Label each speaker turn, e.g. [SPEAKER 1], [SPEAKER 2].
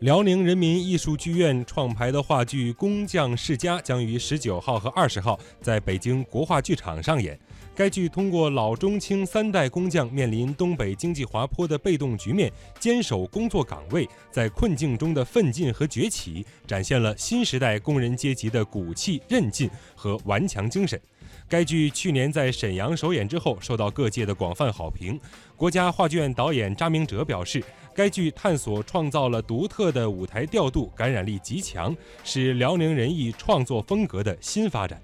[SPEAKER 1] 辽宁人民艺术剧院创排的话剧《工匠世家》将于十九号和二十号在北京国画剧场上演。该剧通过老中青三代工匠面临东北经济滑坡的被动局面，坚守工作岗位，在困境中的奋进和崛起，展现了新时代工人阶级的骨气、韧劲和顽强精神。该剧去年在沈阳首演之后，受到各界的广泛好评。国家话剧院导演查明哲表示，该剧探索创造了独特的舞台调度，感染力极强，是辽宁人艺创作风格的新发展。